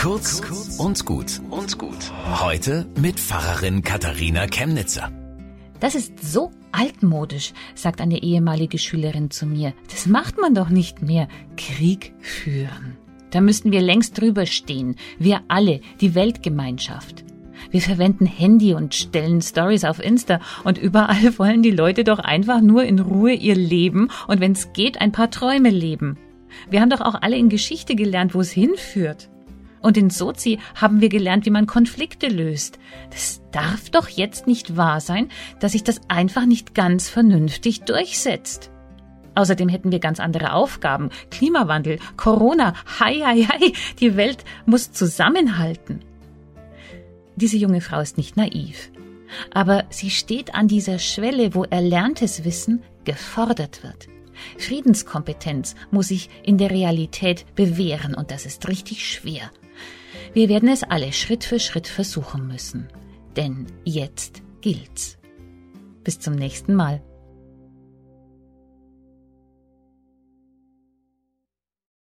Kurz und gut und gut. Heute mit Pfarrerin Katharina Chemnitzer. Das ist so altmodisch, sagt eine ehemalige Schülerin zu mir. Das macht man doch nicht mehr. Krieg führen. Da müssten wir längst drüber stehen. Wir alle, die Weltgemeinschaft. Wir verwenden Handy und stellen Stories auf Insta und überall wollen die Leute doch einfach nur in Ruhe ihr Leben und wenn es geht, ein paar Träume leben. Wir haben doch auch alle in Geschichte gelernt, wo es hinführt. Und in Sozi haben wir gelernt, wie man Konflikte löst. Das darf doch jetzt nicht wahr sein, dass sich das einfach nicht ganz vernünftig durchsetzt. Außerdem hätten wir ganz andere Aufgaben. Klimawandel, Corona, hei, hei, hei. Die Welt muss zusammenhalten. Diese junge Frau ist nicht naiv. Aber sie steht an dieser Schwelle, wo erlerntes Wissen gefordert wird. Friedenskompetenz muss sich in der Realität bewähren und das ist richtig schwer. Wir werden es alle Schritt für Schritt versuchen müssen. Denn jetzt gilt's. Bis zum nächsten Mal.